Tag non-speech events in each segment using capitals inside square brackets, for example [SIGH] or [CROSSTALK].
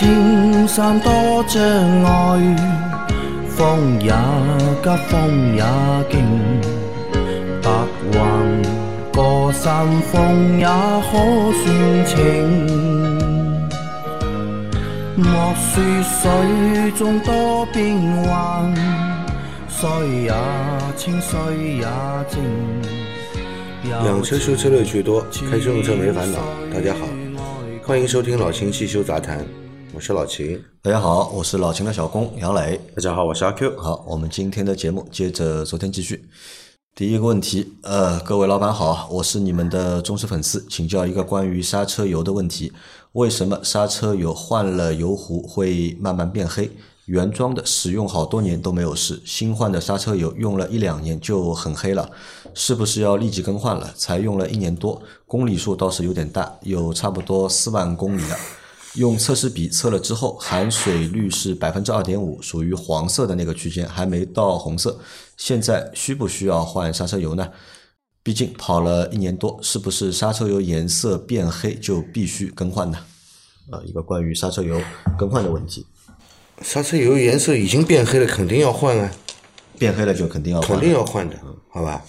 青山多障碍，风也急，风也劲，白云过山峰也可算情。莫说水中多变幻，水也清，水也静。养车修车乐趣多，开车用车没烦恼。大家好，欢迎收听老秦汽修杂谈，我是老秦。大家好，我是老秦的小工杨磊。大家好，我是阿 Q。好，我们今天的节目接着昨天继续。第一个问题，呃，各位老板好，我是你们的忠实粉丝，请教一个关于刹车油的问题：为什么刹车油换了油壶会慢慢变黑？原装的使用好多年都没有事，新换的刹车油用了一两年就很黑了，是不是要立即更换了？才用了一年多，公里数倒是有点大，有差不多四万公里了。用测试笔测了之后，含水率是百分之二点五，属于黄色的那个区间，还没到红色。现在需不需要换刹车油呢？毕竟跑了一年多，是不是刹车油颜色变黑就必须更换呢？啊，一个关于刹车油更换的问题。刹车油颜色已经变黑了，肯定要换啊，变黑了就肯定要换，肯定要换的，好吧？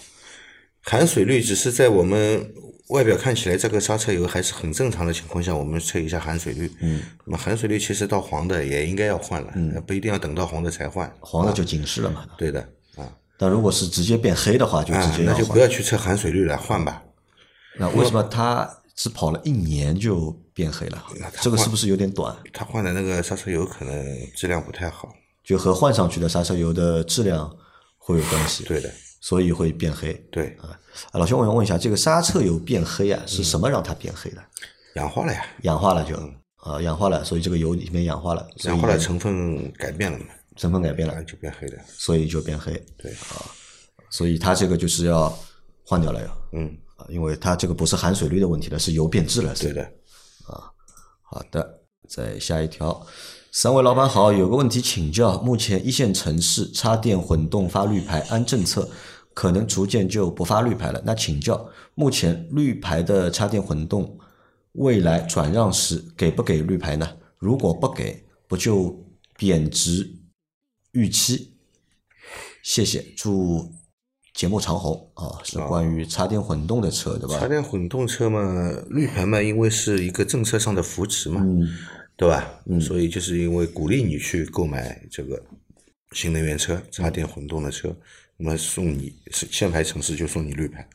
含水率只是在我们外表看起来这个刹车油还是很正常的情况下，我们测一下含水率。嗯。那么含水率其实到黄的也应该要换了，嗯，不一定要等到黄的才换。黄的就警示了嘛。对的，啊。但如果是直接变黑的话，就直接那就不要去测含水率了，换吧。那为什么它只跑了一年就变黑了？这个是不是有点短？他换的那个刹车油可能质量不太好，就和换上去的刹车油的质量会有关系。对的，所以会变黑。对啊，老兄，我想问一下，这个刹车油变黑啊，是什么让它变黑的？氧化了呀，氧化了就啊，氧化了，所以这个油里面氧化了，氧化了成分改变了嘛，成分改变了就变黑的，所以就变黑。对啊，所以它这个就是要换掉了要。嗯，啊，因为它这个不是含水率的问题了，是油变质了。对的。啊，好的，再下一条。三位老板好，有个问题请教：目前一线城市插电混动发绿牌，按政策可能逐渐就不发绿牌了。那请教，目前绿牌的插电混动，未来转让时给不给绿牌呢？如果不给，不就贬值预期？谢谢，祝节目长虹啊！是关于插电混动的车，对吧？插电混动车嘛，绿牌嘛，因为是一个政策上的扶持嘛，嗯对吧？所以就是因为鼓励你去购买这个新能源车、插电混动的车，那么送你是限牌城市就送你绿牌。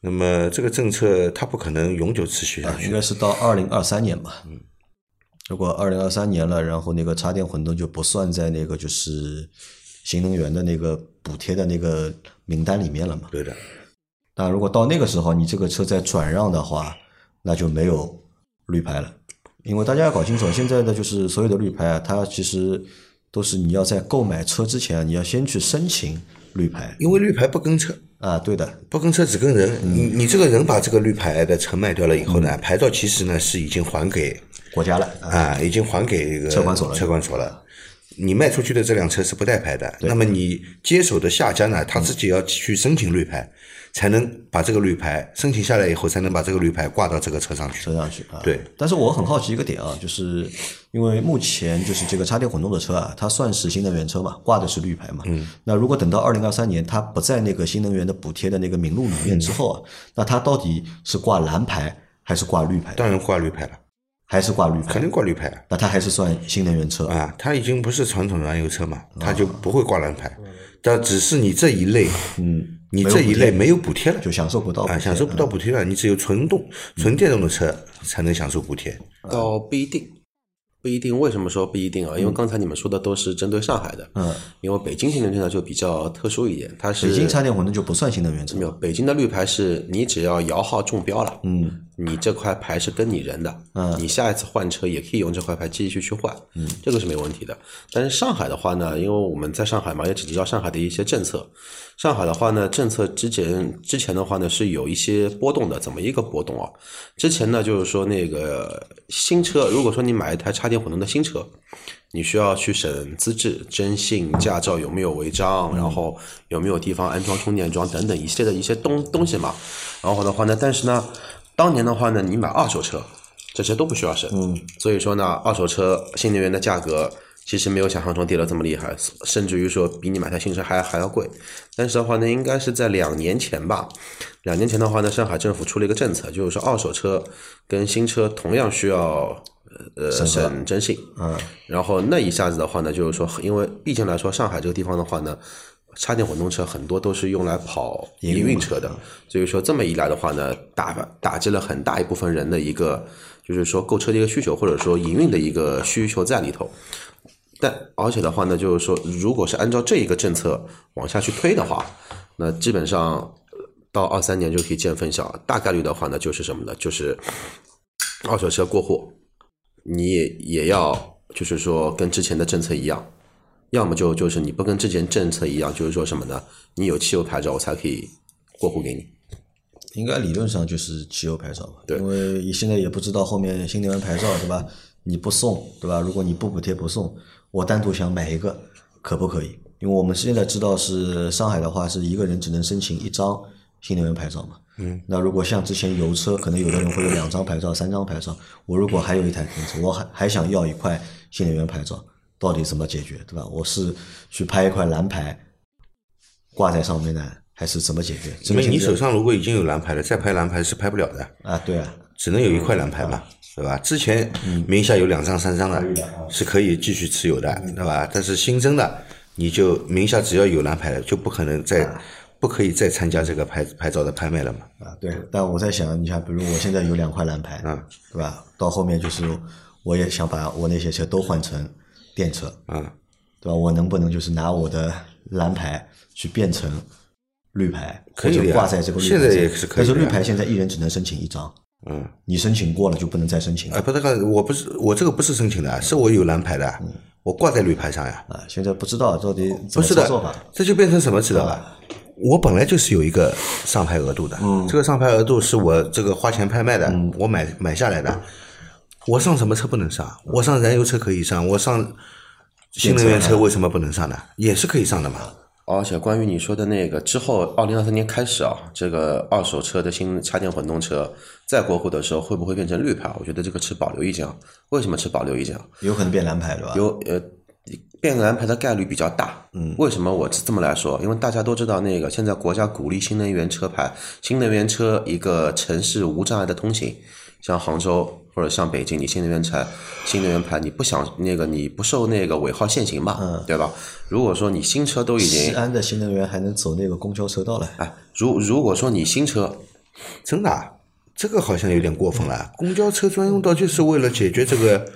那么这个政策它不可能永久持续下啊，去，应该是到二零二三年吧。嗯，如果二零二三年了，然后那个插电混动就不算在那个就是新能源的那个补贴的那个名单里面了嘛。对的，那如果到那个时候你这个车再转让的话，那就没有绿牌了。因为大家要搞清楚，现在的就是所有的绿牌啊，它其实都是你要在购买车之前，你要先去申请绿牌因为绿牌不跟车，啊。对的，不跟车只跟人。你你这个人把这个绿牌的车卖掉了以后呢，牌照其实呢是已经还给国家了啊。啊，已经还给这个车管所了车管所了。你卖出去的这辆车是不带牌的，那么你接手的下家呢，他自己要去申请绿牌，才能把这个绿牌申请下来以后，才能把这个绿牌挂到这个车上去。车上去啊。对，但是我很好奇一个点啊，就是因为目前就是这个插电混动的车啊，它算是新能源车嘛，挂的是绿牌嘛。嗯。那如果等到二零二三年它不在那个新能源的补贴的那个名录里面之后啊，那它到底是挂蓝牌还是挂绿牌？当然挂绿牌了，还是挂绿牌？肯定挂绿牌啊。那它还是算新能源车啊，它已经不是传统燃油车嘛，它就不会挂蓝牌。但只是你这一类，嗯，你这一类没有补贴了，就享受不到补啊，享受不到补贴了。你只有纯动、纯电动的车才能享受补贴。倒不一定，不一定。为什么说不一定啊？因为刚才你们说的都是针对上海的，嗯，因为北京新能源车就比较特殊一点，它是北京插电混动就不算新能源车没有北京的绿牌是你只要摇号中标了，嗯，你这块牌是跟你人的，嗯你下一次换车也可以用这块牌继续去换，嗯，这个是没问题的。但是上海的话呢，因为我们在上海嘛，也只知道上海的一些政策。上海的话呢，政策之前之前的话呢是有一些波动的，怎么一个波动啊？之前呢就是说那个新车，如果说你买一台插电混动的新车，你需要去审资质、征信、驾照有没有违章，然后有没有地方安装充电桩等等一系列的一些东东西嘛。然后的话呢，但是呢，当年的话呢，你买二手车，这些都不需要审。嗯，所以说呢，二手车新能源的价格其实没有想象中跌得这么厉害，甚至于说比你买台新车还还要贵。但是的话呢，应该是在两年前吧，两年前的话呢，上海政府出了一个政策，就是说二手车跟新车同样需要呃审征信。嗯，然后那一下子的话呢，就是说，因为毕竟来说，上海这个地方的话呢，插电混动车很多都是用来跑营运车的，所以说这么一来的话呢，打打击了很大一部分人的一个，就是说购车的一个需求，或者说营运的一个需求在里头。但而且的话呢，就是说，如果是按照这一个政策往下去推的话，那基本上呃到二三年就可以见分晓。大概率的话呢，就是什么呢？就是二手车过户，你也也要就是说跟之前的政策一样，要么就就是你不跟之前政策一样，就是说什么呢？你有汽油牌照，我才可以过户给你。应该理论上就是汽油牌照吧？对因为你现在也不知道后面新能源牌照对吧？你不送对吧？如果你不补贴不送，我单独想买一个可不可以？因为我们现在知道是上海的话是一个人只能申请一张新能源牌照嘛。嗯。那如果像之前油车，可能有的人会有两张牌照、三张牌照。我如果还有一台电车，我还还想要一块新能源牌照，到底怎么解决对吧？我是去拍一块蓝牌挂在上面呢，还是怎么解决？这因为你手上如果已经有蓝牌了，再拍蓝牌是拍不了的，啊，对啊，只能有一块蓝牌嘛，对吧？之前名下有两张、三张的，是可以继续持有的，对吧？但是新增的，你就名下只要有蓝牌了，就不可能再不可以再参加这个牌牌照的拍卖了嘛？啊，对，但我在想，你像，比如我现在有两块蓝牌，嗯，对吧？到后面就是我也想把我那些车都换成电车，嗯，对吧？我能不能就是拿我的蓝牌去变成绿牌，可以挂在这个绿牌现在上也是可以的但是绿牌现在一人只能申请一张，嗯，你申请过了就不能再申请啊，了不是个，我不是我这个不是申请的，是我有蓝牌的，我挂在绿牌上呀。啊。现在不知道到底怎不是的么操作法，，这就变成什么知道吧？我本来就是有一个上牌额度的，这个上牌额度是我这个花钱拍卖的，我买买下来的。我上什么车不能上？我上燃油车可以上，我上新能源车为什么不能上呢？也是可以上的嘛。而且关于你说的那个之后，二零二三年开始啊，这个二手车的新插电混动车再过户的时候，会不会变成绿牌？我觉得这个持保留意见啊。为什么持保留意见啊？有可能变蓝牌，对吧？有呃，变蓝牌的概率比较大。嗯，为什么我这么来说？因为大家都知道，那个现在国家鼓励新能源车牌，新能源车一个城市无障碍的通行，像杭州或者像北京，你新能源车、新能源牌，你不想那个你不受那个尾号限行嘛，嗯对吧？如果说你新车都已经西，安的新能源还能走那个公交车道了，哎，如如果说你新车真的啊、这个好像有点过分了。公交车专用道就是为了解决这个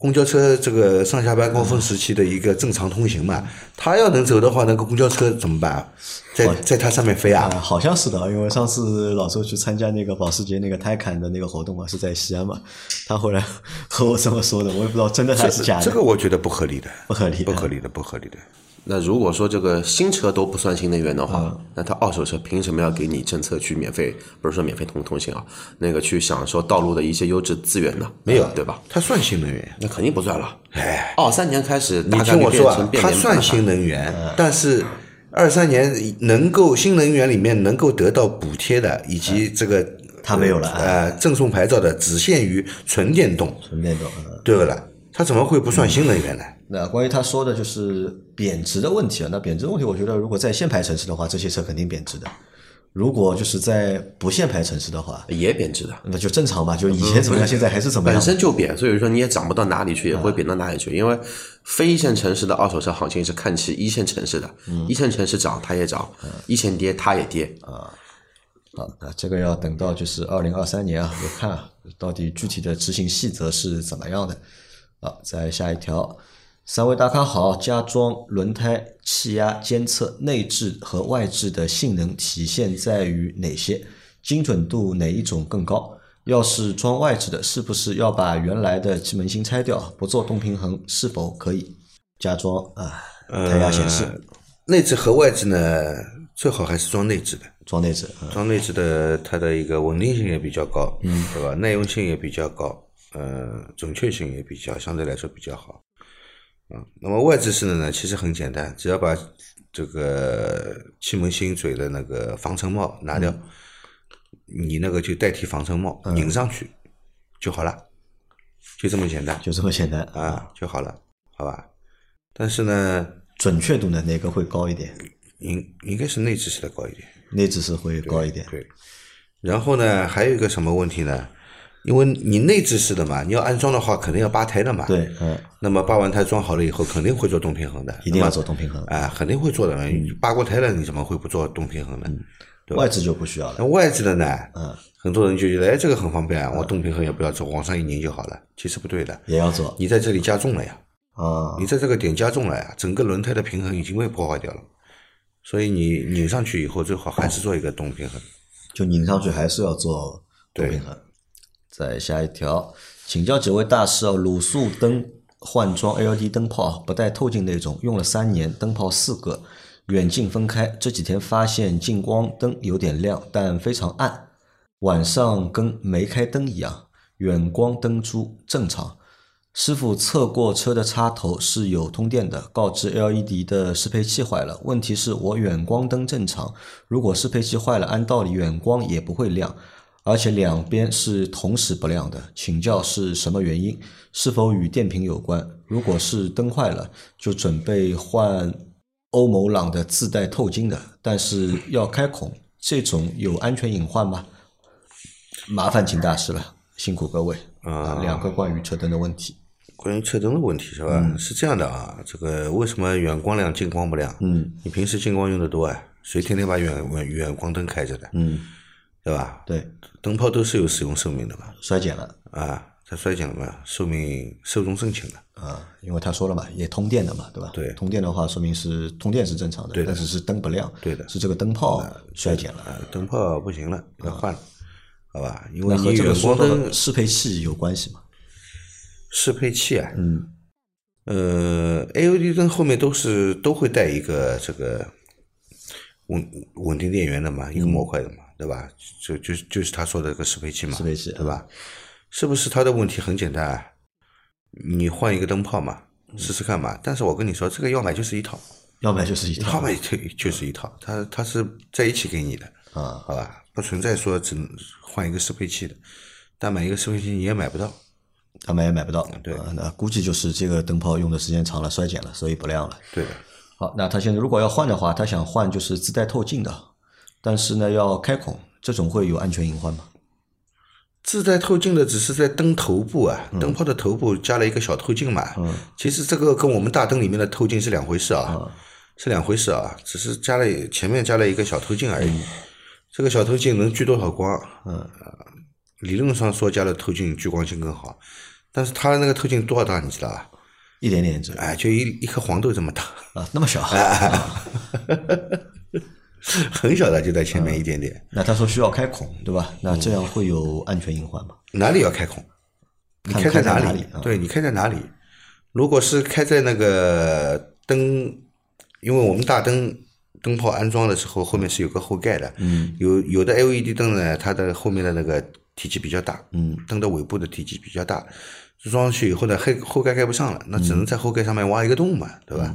公交车这个上下班高峰时期的一个正常通行嘛。他要能走的话，那个公交车怎么办啊？在在它上面飞啊？啊，好像是的，因为上次老周去参加那个保时捷那个泰坦的那个活动嘛，是在西安嘛，他后来和我这么说的，我也不知道真的还是假的，这个我觉得不合理的，不合理，不合理的，不合理的。那如果说这个新车都不算新能源的话，那它二手车凭什么要给你政策去免费？不是说免费通通行啊，那个去享受道路的一些优质资源呢？没有，对吧？它算新能源。那肯定不算了。哎，二三年开始，你听我说啊，它算新能源，但是二三年能够新能源里面能够得到补贴的，以及这个它没有了呃，赠送牌照的只限于纯电动，纯电动。嗯对不啦？它怎么会不算新能源呢？那关于他说的就是贬值的问题啊，那贬值的问题，我觉得如果在限牌城市的话，这些车肯定贬值的；如果就是在不限牌城市的话，也贬值的，那就正常吧，就以前怎么样，现在还是怎么样本。身就贬，所以说你也涨不到哪里去，也不会贬到哪里去。因为非一线城市的二手车行情是看齐一线城市的，一线城市涨它也涨，一线跌它也跌啊。好，那这个要等到就是二零二三年啊，我看啊，到底具体的执行细则是怎么样的。好，再下一条，三位大咖好，加装轮胎气压监测内置和外置的性能体现在于哪些？精准度哪一种更高？要是装外置的，是不是要把原来的气门芯拆掉，不做动平衡？是否可以加装啊？胎压显示，内置和外置呢，最好还是装内置的。装内置，啊装内置的，它的一个稳定性也比较高，嗯，对吧？耐用性也比较高，呃，准确性也比较相对来说比较好，啊。那么外置式的呢，其实很简单，只要把这个气门芯嘴的那个防尘帽拿掉，你那个就代替防尘帽拧上去就好了。就这么简单就这么简单啊，就好了，好吧？但是呢，准确度呢，哪个会高一点？应应该是内置式的高一点，内置式会高一点。对。然后呢，还有一个什么问题呢？因为你内置式的嘛，你要安装的话，肯定要扒胎的嘛。对，嗯，那么扒完胎装好了以后，肯定会做动平衡的，一定要做动平衡。啊，肯定会做的。扒过胎了，你怎么会不做动平衡呢？对外置就不需要了那。外置的呢？嗯，很多人就觉得，哎，这个很方便啊，我动平衡也不要做，往上一拧就好了。其实不对的，也要做你在这里加重了呀，啊。你在这个点加重了呀，整个轮胎的平衡已经被破坏掉了。所以你拧上去以后，最好还是做一个动平衡。就拧上去还是要做动平衡。再下一条，请教几位大师啊，卤素灯换装 LED 灯泡不带透镜那种，用了三年，灯泡四个，远近分开。这几天发现近光灯有点亮，但非常暗，晚上跟没开灯一样。远光灯珠正常。师傅测过车的插头是有通电的，告知 LED 的适配器坏了。问题是我远光灯正常，如果适配器坏了，按道理远光也不会亮，而且两边是同时不亮的。请教是什么原因？是否与电瓶有关？如果是灯坏了，就准备换欧某朗的自带透镜的，但是要开孔，这种有安全隐患吗？麻烦请大师了，辛苦各位啊两个关于车灯的问题。关于车灯的问题是吧？嗯是这样的啊，这个为什么远光亮近光不亮？嗯，你平时近光用的多啊，谁天天把远远远光灯开着的？嗯，对吧？对，灯泡都是有使用寿命的嘛，衰减了啊，它衰减了嘛，寿命寿终正寝了。啊，因为他说了嘛，也通电的嘛，对吧？对通电的话，说明是通电是正常的，对的但是是灯不亮，对的是这个灯泡衰减了。啊，灯泡不行了，要换了，好吧？因为那和这个光灯适配器有关系吗？适配器啊，嗯，呃，AOD 灯后面都是都会带一个这个稳稳定电源的嘛，一个模块的嘛，对吧？就就就是他说的这个适配器嘛，嗯适配器对吧？是不是他的问题很简单啊？你换一个灯泡嘛，试试看嘛。但是我跟你说，这个要买就是一套，要买就是一要套买就就是一套，它它是在一起给你的，啊，好吧？不存在说只换一个适配器的，但买一个适配器你也买不到。他买也买不到。对啊那估计就是这个灯泡用的时间长了，衰减了，所以不亮了。对的，好，那他现在如果要换的话，他想换就是自带透镜的，但是呢要开孔，这种会有安全隐患吗？自带透镜的只是在灯头部啊，嗯灯泡的头部加了一个小透镜嘛。其实这个跟我们大灯里面的透镜是两回事啊，嗯是两回事啊，只是加了前面加了一个小透镜而嗯已。这个小透镜能聚多少光？嗯、理论上说加了透镜聚光性更好，但是它那个透镜多少大你知道吧？一点点这哎，就一一颗黄豆这么大，啊，那么小。[LAUGHS] [LAUGHS] [LAUGHS] [LAUGHS] 很小的就在前面一点点。那他说需要开孔，对吧？那这样会有安全隐患吗？哪里要开孔？你开在里？哪里啊对你开在哪里？如果是开在那个灯，因为我们大灯灯泡安装的时候后面是有个后盖的，嗯，有有的 LED 灯呢，它的后面的那个体积比较大，嗯，灯的尾部的体积比较大，装上去以后呢，后后盖盖不上了，那只能在后盖上面挖一个洞嘛，对吧？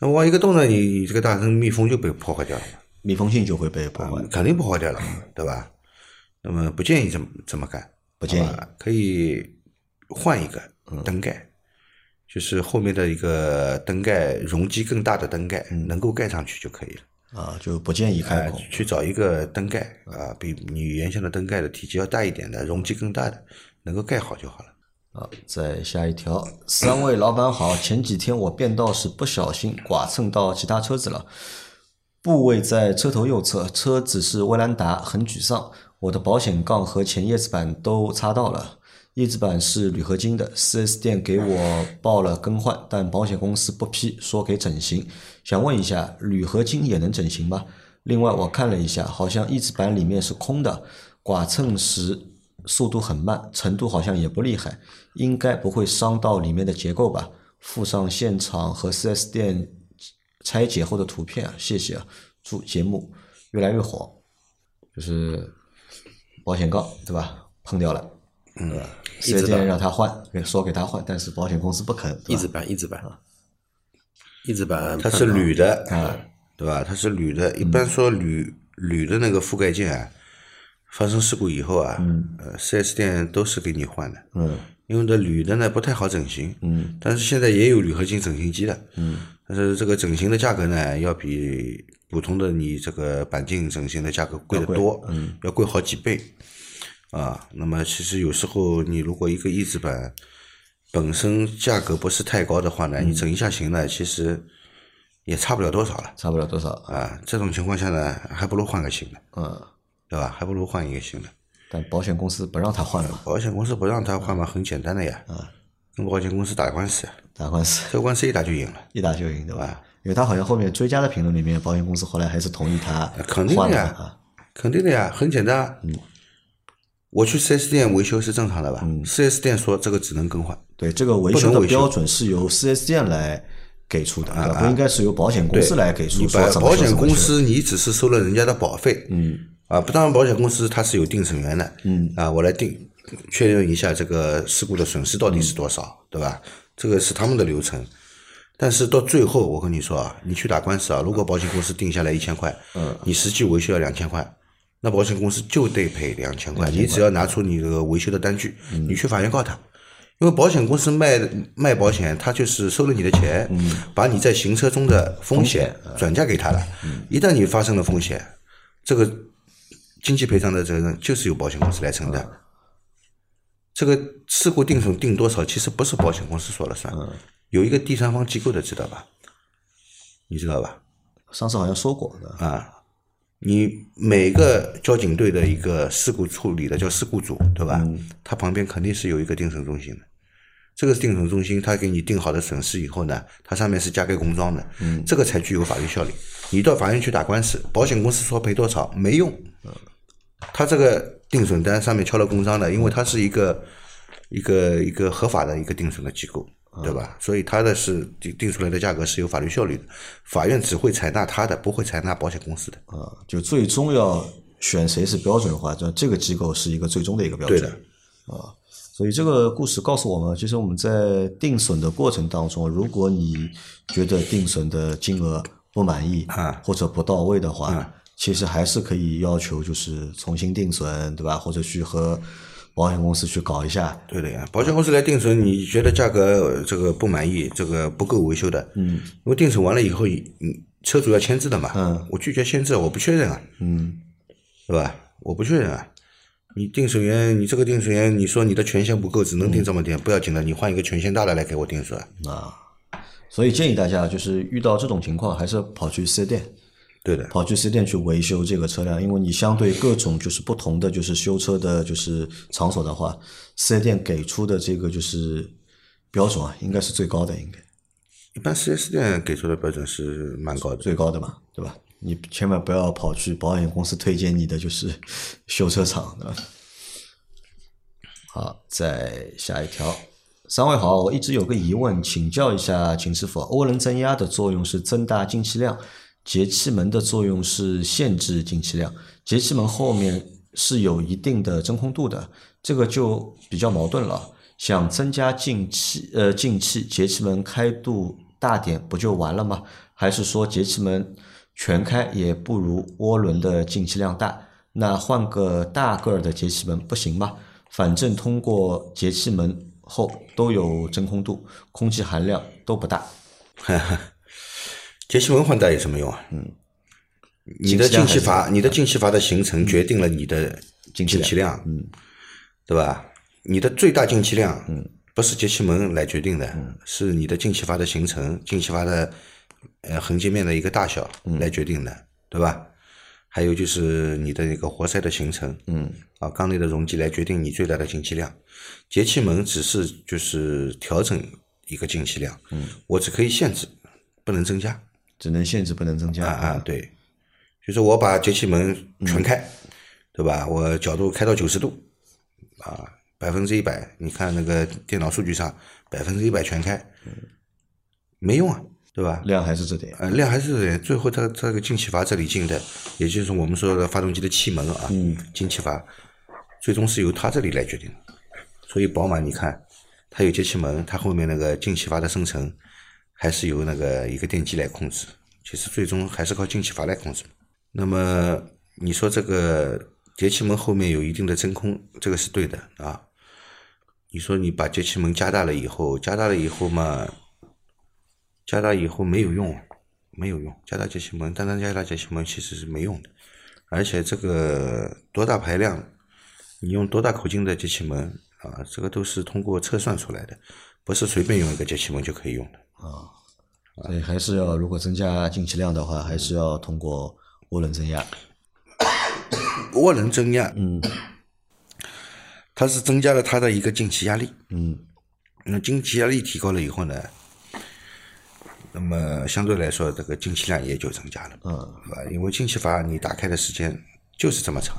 那挖一个洞呢，你你这个大灯密封就被破坏掉了。密封性就会被破坏。肯定破坏掉了，对吧？那么不建议这么这么干，不建议可以换一个灯盖，就是后面的一个灯盖容积更大的灯盖，能够盖上去就可以了。啊，就不建议开。去找一个灯盖啊，比你原先的灯盖的体积要大一点的，容积更大的，能够盖好就好了。啊，再下一条，三位老板好，前几天我变道时不小心剐蹭到其他车子了，部位在车头右侧，车子是威兰达，很沮丧。我的保险杠和前叶子板都擦到了，叶子板是铝合金的，4S 店给我报了更换，但保险公司不批，说给整形。想问一下，铝合金也能整形吗？另外我看了一下，好像翼子板里面是空的，剐蹭时速度很慢，程度好像也不厉害，应该不会伤到里面的结构吧？附上现场和 4S 店拆解后的图片啊，谢谢啊！祝节目越来越火。就是保险杠对吧？碰掉了，嗯，4S 店让他换，给说给他换，但是保险公司不肯，对吧翼子板，翼子板，翼子板，它是铝的，啊对吧？它是铝的。一般说铝铝的那个覆盖件啊，发生事故以后啊，呃，4S 店都是给你换的。嗯，因为这铝的呢不太好整形，嗯，但是现在也有铝合金整形机的，嗯，但是这个整形的价格呢，要比普通的你这个钣金整形的价格贵得多，嗯，要贵好几倍，啊，那么其实有时候你如果一个翼子板本身价格不是太高的话呢，你整一下型呢，其实也差不了多少了，差不了多少。啊，这种情况下呢，还不如换个新的，嗯，对吧？还不如换一个新的。但保险公司不让他换了嘛，保险公司不让他换嘛，很简单的呀，啊跟保险公司打官司呀，打官司这官司一打就赢了。一打就赢，对吧？因为他好像后面追加的评论里面，保险公司后来还是同意他肯定的呀换了啊。肯定的呀，很简单。嗯，我去四 S 店维修是正常的吧四 S 店说这个只能更换，对，这个维修的标准是由四 S 店来给出的，对吧？不应该是由保险公司来给出你保险公司你只是收了人家的保费，嗯，啊，不当然保险公司它是有定损员的，嗯，啊，我来定确认一下这个事故的损失到底是多少，对吧？这个是他们的流程。但是到最后，我跟你说啊，你去打官司啊，如果保险公司定下来一千块，嗯，你实际维修要两千块，那保险公司就得赔两千块。你只要拿出你这个维修的单据，你去法院告他，因为保险公司卖卖保险，他就是收了你的钱，把你在行车中的风险转嫁给他了。一旦你发生了风险，这个经济赔偿的责任就是由保险公司来承担。这个事故定损定多少，其实不是保险公司说了算，有一个第三方机构的，知道吧？你知道吧？上次好像说过的，啊，你每个交警队的一个事故处理的叫事故组，对吧？他旁边肯定是有一个定损中心的。这个定损中心，他给你定好的损失以后呢，它上面是加盖公章的，这个才具有法律效力。你到法院去打官司，保险公司说赔多少没用，他这个定损单上面敲了公章的，因为它是一个一个一个合法的一个定损的机构，对吧？所以它的是定定出来的价格是有法律效力的，法院只会采纳他的，不会采纳保险公司的。啊，就最终要选谁是标准化，这这个机构是一个最终的一个标准。对的，啊，所以这个故事告诉我们，其实我们在定损的过程当中，如果你觉得定损的金额不满意啊或者不到位的话，啊其实还是可以要求就是重新定损，对吧？或者去和保险公司去搞一下。对的呀，保险公司来定损，你觉得价格呃这个不满意，这个不够维修的，嗯，因为定损完了以后，嗯车主要签字的嘛，嗯，我拒绝签字，我不确认啊，嗯，对吧？我不确认啊，你定损员，你这个定损员，你说你的权限不够，只能定这么点，不要紧的，你换一个权限大的来给我定损，啊，所以建议大家就是遇到这种情况，还是跑去四 S 店，对的，跑去四 S 店去维修这个车辆，因为你相对各种就是不同的就是修车的，就是场所的话，四 S 店给出的这个就是标准啊，应该是最高的，应该一般四 S 店给出的标准是蛮高的，最高的嘛，对吧？你千万不要跑去保险公司推荐你的就是修车厂的。好，再下一条。三位好，我一直有个疑问，请教一下秦师傅。涡轮增压的作用是增大进气量，节气门的作用是限制进气量。节气门后面是有一定的真空度的，这个就比较矛盾了。想增加进气，呃，进气，节气门开度大点不就完了吗？还是说节气门全开也不如涡轮的进气量大？那换个大个儿的节气门不行吗？反正通过节气门后都有真空度，空气含量都不大。[LAUGHS] 节气门换代有什么用啊？嗯，你的进气阀，你的进气阀的形成决定了你的进气气量，嗯，对吧？你的最大进气量，嗯，不是节气门来决定的，是你的进气阀的形成，进气阀的呃横截面的一个大小来决定的，对吧？还有就是你的那个活塞的形成，嗯，啊，缸内的容积来决定你最大的进气量。节气门只是就是调整一个进气量，嗯，我只可以限制，不能增加。只能限制不能增加啊啊，对，就是我把节气门全开，对吧？我角度开到九十度，啊，百分之一百，你看那个电脑数据上百分之一百全开，没用啊，对吧？量还是这点。呃，量还是这点，最后它这个进气阀这里进的，也就是我们说的发动机的气门啊，进气阀，最终是由它这里来决定的。所以宝马你看，它有节气门，它后面那个进气阀的生成。还是由那个一个电机来控制，其实最终还是靠进气阀来控制。那么你说这个节气门后面有一定的真空，这个是对的啊。你说你把节气门加大了以后，加大了以后嘛，加大以后没有用，没有用，加大节气门，单单加大节气门其实是没用的，而且这个多大排量，你用多大口径的节气门啊，这个都是通过测算出来的，不是随便用一个节气门就可以用的。所以还是要如果增加进气量的话，还是要通过涡轮增压。涡轮增压，嗯，它是增加了它的一个进气压力，嗯，那进气压力提高了以后呢，那么相对来说这个进气量也就增加了，嗯？因为进气阀你打开的时间就是这么长，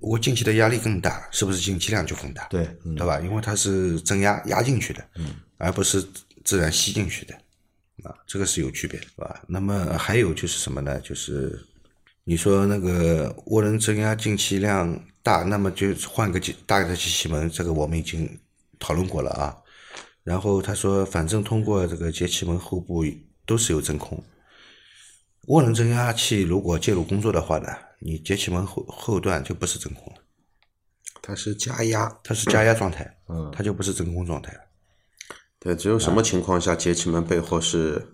如果进气的压力更大，是不是进气量就更大？对，嗯对吧？因为它是增压压进去的，嗯，而不是自然吸进去的，啊，这个是有区别的，是吧？那么还有就是什么呢？就是你说那个涡轮增压进气量大，那么就换个机大的机器门，这个我们已经讨论过了啊。然后他说，反正通过这个节气门后部都是有真空。涡轮增压器如果介入工作的话呢，你节气门后后段就不是真空了。它是加压，它是加压状态，嗯它就不是真空状态了。对，只有什么情况下节气门背后是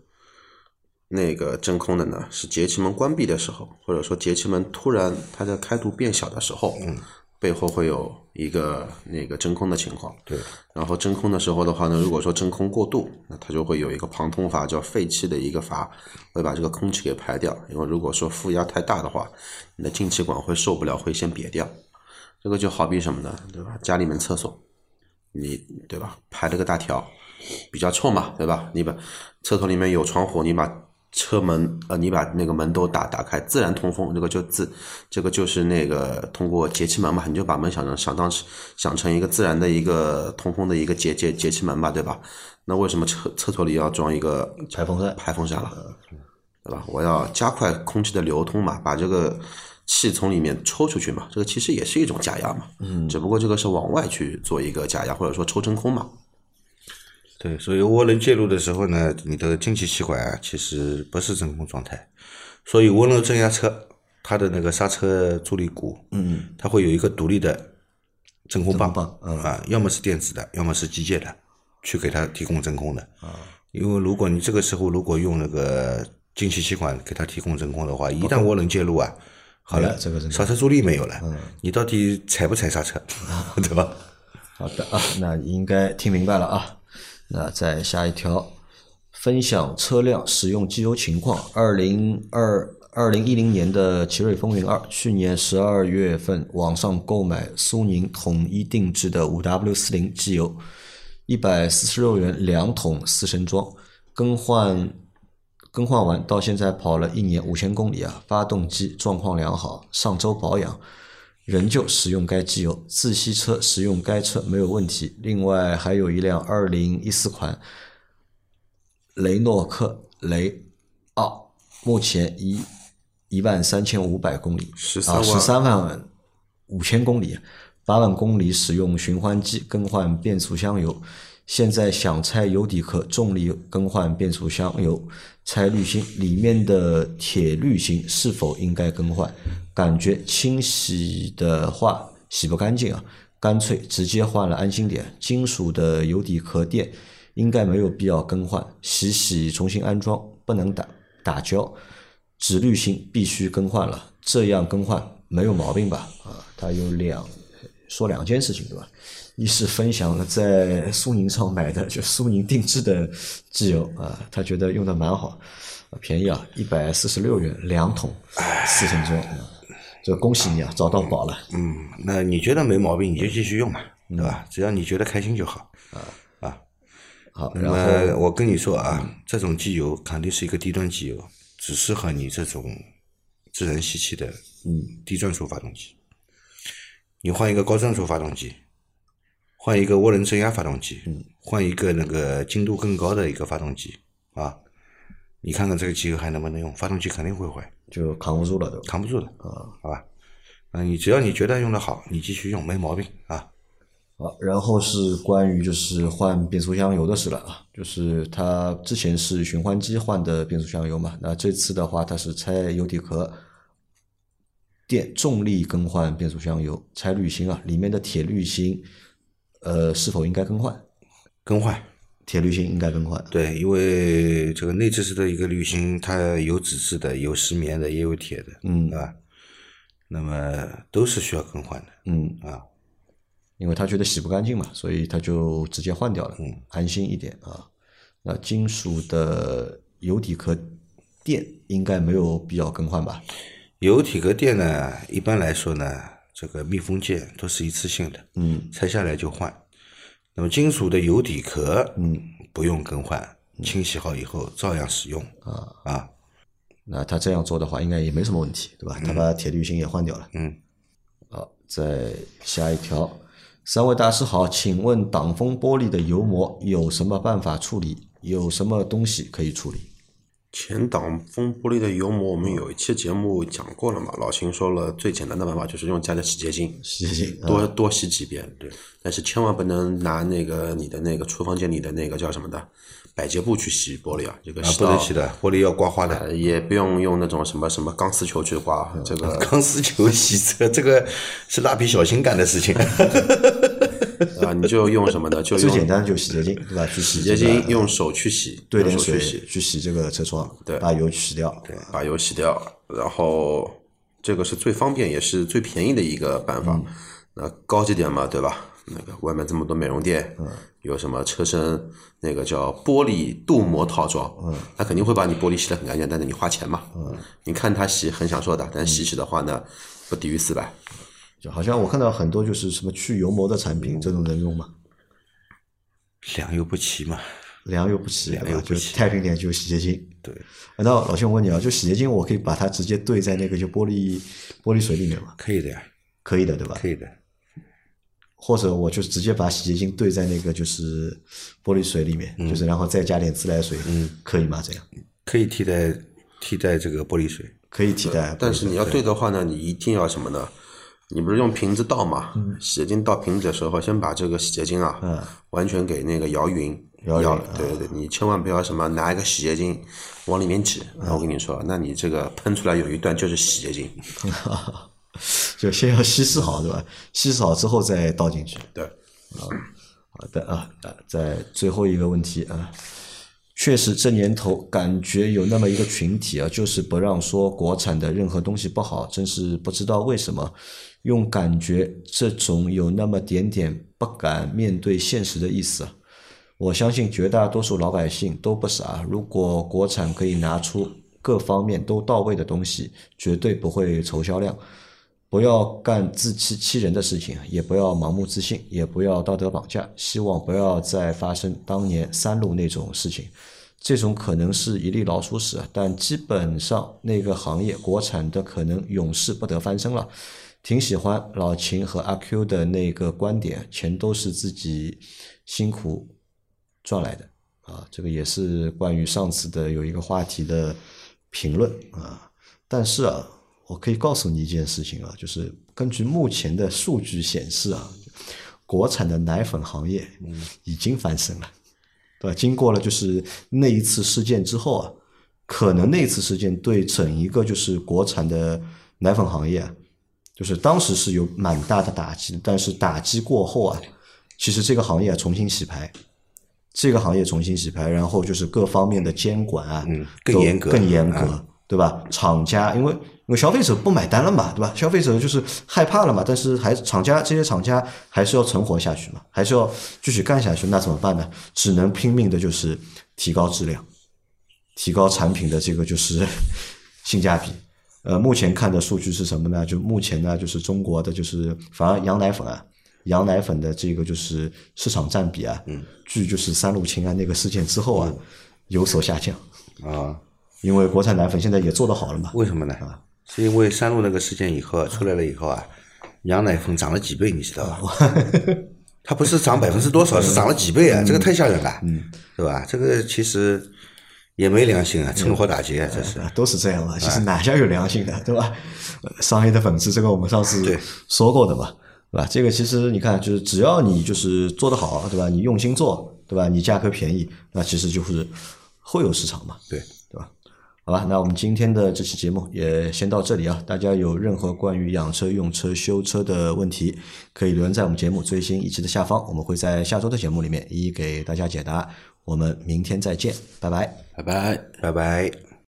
那个真空的呢？是节气门关闭的时候，或者说节气门突然它的开度变小的时候，嗯，背后会有一个那个真空的情况。对，然后真空的时候的话呢，如果说真空过度，那它就会有一个旁通阀，叫废气的一个阀，会把这个空气给排掉。因为如果说负压太大的话，你的进气管会受不了，会先瘪掉。这个就好比什么呢？对吧？家里面厕所，你对吧？排了个大条，比较臭嘛，对吧？你把厕所里面有窗户，你把车门呃，你把那个门都打打开，自然通风，这个就自这个就是那个通过节气门嘛，你就把门想成想当想成一个自然的一个通风的一个节节节气门吧，对吧？那为什么厕厕所里要装一个排风扇排风扇了？对吧？我要加快空气的流通嘛，把这个气从里面抽出去嘛，这个其实也是一种加压嘛，嗯，只不过这个是往外去做一个加压，或者说抽真空嘛。对，所以涡轮介入的时候呢，你的进气气管啊，其实不是真空状态，所以涡轮增压车它的那个刹车助力鼓，嗯，它会有一个独立的真空棒，真空棒嗯啊，要么是电子的，要么是机械的，去给它提供真空的啊。因为如果你这个时候如果用那个进气气管给它提供真空的话，一旦涡轮介入啊，好了，这个刹车助力没有了，嗯你到底踩不踩刹车，[LAUGHS] 对吧？好的啊，那应该听明白了啊。那再下一条，分享车辆使用机油情况。二零二二零一零年的奇瑞风云二，去年十二月份网上购买苏宁统一定制的五 W 四零机油，一百四十六元两桶四升装，更换更换完到现在跑了一年五千公里啊，发动机状况良好，上周保养。仍旧使用该机油，自吸车使用该车没有问题。另外还有一辆二零一四款雷诺克雷奥，目前一一万三千五百公里，13啊万十三万五千公里，八万公里使用循环机更换变速箱油。现在想拆油底壳，重力更换变速箱油，拆滤芯里面的铁滤芯是否应该更换？感觉清洗的话洗不干净啊，干脆直接换了安心点。金属的油底壳垫应该没有必要更换，洗洗重新安装，不能打打胶。纸滤芯必须更换了，这样更换没有毛病吧？啊，它有两说两件事情对吧？一是分享了在苏宁上买的，就苏宁定制的机油啊，他觉得用的蛮好，啊便宜啊，一百四十六元两桶四升装，啊这恭喜你啊，找到宝了。嗯，那你觉得没毛病，你就继续用嘛，对吧？只要你觉得开心就好。啊啊，好，那么我跟你说啊，这种机油肯定是一个低端机油，只适合你这种自然吸气的嗯低转速发动机。你换一个高转速发动机，换一个涡轮增压发动机，换一个那个精度更高的一个发动机啊，你看看这个机油还能不能用？发动机肯定会坏，就扛不住了，都？扛不住的啊，好吧？嗯，你只要你觉得用的好，你继续用没毛病啊。好，然后是关于就是换变速箱油的事了啊，就是它之前是循环机换的变速箱油嘛，那这次的话它是拆油底壳电重力更换变速箱油，拆滤芯啊，里面的铁滤芯呃，是否应该更换？更换。铁滤芯应该更换。对，因为这个内置式的一个滤芯，它有纸质的，有石棉的，也有铁的，嗯啊，那么都是需要更换的，嗯，啊，因为他觉得洗不干净嘛，所以他就直接换掉了，嗯，安心一点啊。那金属的油底壳垫应该没有必要更换吧？油底壳垫呢，一般来说呢，这个密封件都是一次性的，嗯，拆下来就换。那么金属的油底壳，嗯，不用更换，清洗好以后照样使用，啊，啊，那他这样做的话，应该也没什么问题，对吧？他把铁滤芯也换掉了。嗯，好，再下一条，三位大师好，请问挡风玻璃的油膜有什么办法处理？有什么东西可以处理？前挡风玻璃的油膜，我们有一期节目讲过了嘛？老秦说了，最简单的办法就是用加点洗洁精，洗洁精多多洗几遍。对，但是千万不能拿那个你的那个厨房间里的那个叫什么的百洁布去洗玻璃啊，这个不能洗的，玻璃要刮花的。呃也不用用那种什么什么钢丝球去刮，这个钢丝球洗车，这个是蜡笔小新干的事情。[LAUGHS] [LAUGHS] 啊，你就用什么呢？就 [LAUGHS] 最简单就是洗洁精，对吧？去洗洗洁精，用手去洗，兑点手去洗，去洗这个车窗，对把油洗掉。对，把油洗掉，然后这个是最方便也是最便宜的一个办法。那高级点嘛，对吧？那个外面这么多美容店，嗯有什么车身那个叫玻璃镀膜套装，嗯，他肯定会把你玻璃洗得很干净，但是你花钱嘛，嗯，你看他洗很享受的，但洗洗的话呢，不低于四百。就好像我看到很多就是什么去油膜的产品，这种能用吗？良莠不齐嘛，良莠不齐，对吧？就良莠不齐太平点就洗洁精。对，那老兄，我问你啊，就洗洁精，我可以把它直接兑在那个就玻璃玻璃水里面吗？可以的呀，可以的，对吧？可以的。或者我就直接把洗洁精兑在那个就是玻璃水里面，嗯就是然后再加点自来水，嗯，可以吗？这样可以替代替代这个玻璃水，可以替代，但是你要兑的话呢，你一定要什么呢？你不是用瓶子倒嘛？洗洁精倒瓶子的时候，先把这个洗洁精啊，嗯完全给那个摇匀。摇对对对，你千万不要什么拿一个洗洁精往里面挤。那我跟你说，那你这个喷出来有一段就是洗洁精。[LAUGHS] 就先要稀释好，对吧？稀释好之后再倒进去。对，啊好的啊，啊在最后一个问题啊，确实这年头感觉有那么一个群体啊，就是不让说国产的任何东西不好，真是不知道为什么。用感觉这种有那么点点不敢面对现实的意思。我相信绝大多数老百姓都不傻，如果国产可以拿出各方面都到位的东西，绝对不会愁销量。不要干自欺欺人的事情，也不要盲目自信，也不要道德绑架。希望不要再发生当年三鹿那种事情。这种可能是一粒老鼠屎，但基本上那个行业国产的可能永世不得翻身了。挺喜欢老秦和阿 Q 的那个观点，钱都是自己辛苦赚来的啊。这个也是关于上次的有一个话题的评论啊。但是啊，我可以告诉你一件事情啊，就是根据目前的数据显示啊，国产的奶粉行业已经翻身了，对吧？经过了就是那一次事件之后啊，可能那次事件对整一个就是国产的奶粉行业啊，就是当时是有蛮大的打击，但是打击过后啊，其实这个行业重新洗牌，这个行业重新洗牌，然后就是各方面的监管啊，嗯更严格更严格，啊对吧？厂家因为因为消费者不买单了嘛，对吧？消费者就是害怕了嘛，但是还厂家这些厂家还是要存活下去嘛，还是要继续干下去，那怎么办呢？只能拼命的就是提高质量，提高产品的这个就是 [LAUGHS] 性价比。呃，目前看的数据是什么呢？就目前呢，就是中国的就是反而羊奶粉啊，羊奶粉的这个就是市场占比啊，嗯，据就是三鹿氰胺那个事件之后啊，有所下降。啊，因为国产奶粉现在也做得好了嘛。为什么呢？是因为三鹿那个事件以后出来了以后啊，羊奶粉涨了几倍，你知道吧？它不是涨百分之多少，是涨了几倍啊！这个太吓人了，嗯，对吧？这个其实也没良心啊趁火打劫啊这是。都是这样啊其实哪家有良心的对吧？商业的粉丝这个我们上次说过的嘛对吧？这个其实你看就是只要你就是做得好对吧？你用心做对吧？你价格便宜那其实就是会有市场嘛对。对吧？好吧那我们今天的这期节目也先到这里啊大家有任何关于养车用车修车的问题可以留言在我们节目最新一期的下方我们会在下周的节目里面一一给大家解答。我们明天再见拜拜。拜拜。拜拜。